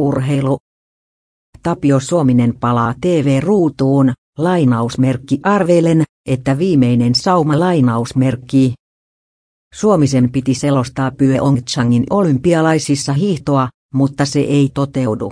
Urheilu. Tapio Suominen palaa TV-ruutuun, lainausmerkki arvelen, että viimeinen sauma lainausmerkki. Suomisen piti selostaa Pyeongchangin olympialaisissa hiihtoa, mutta se ei toteudu.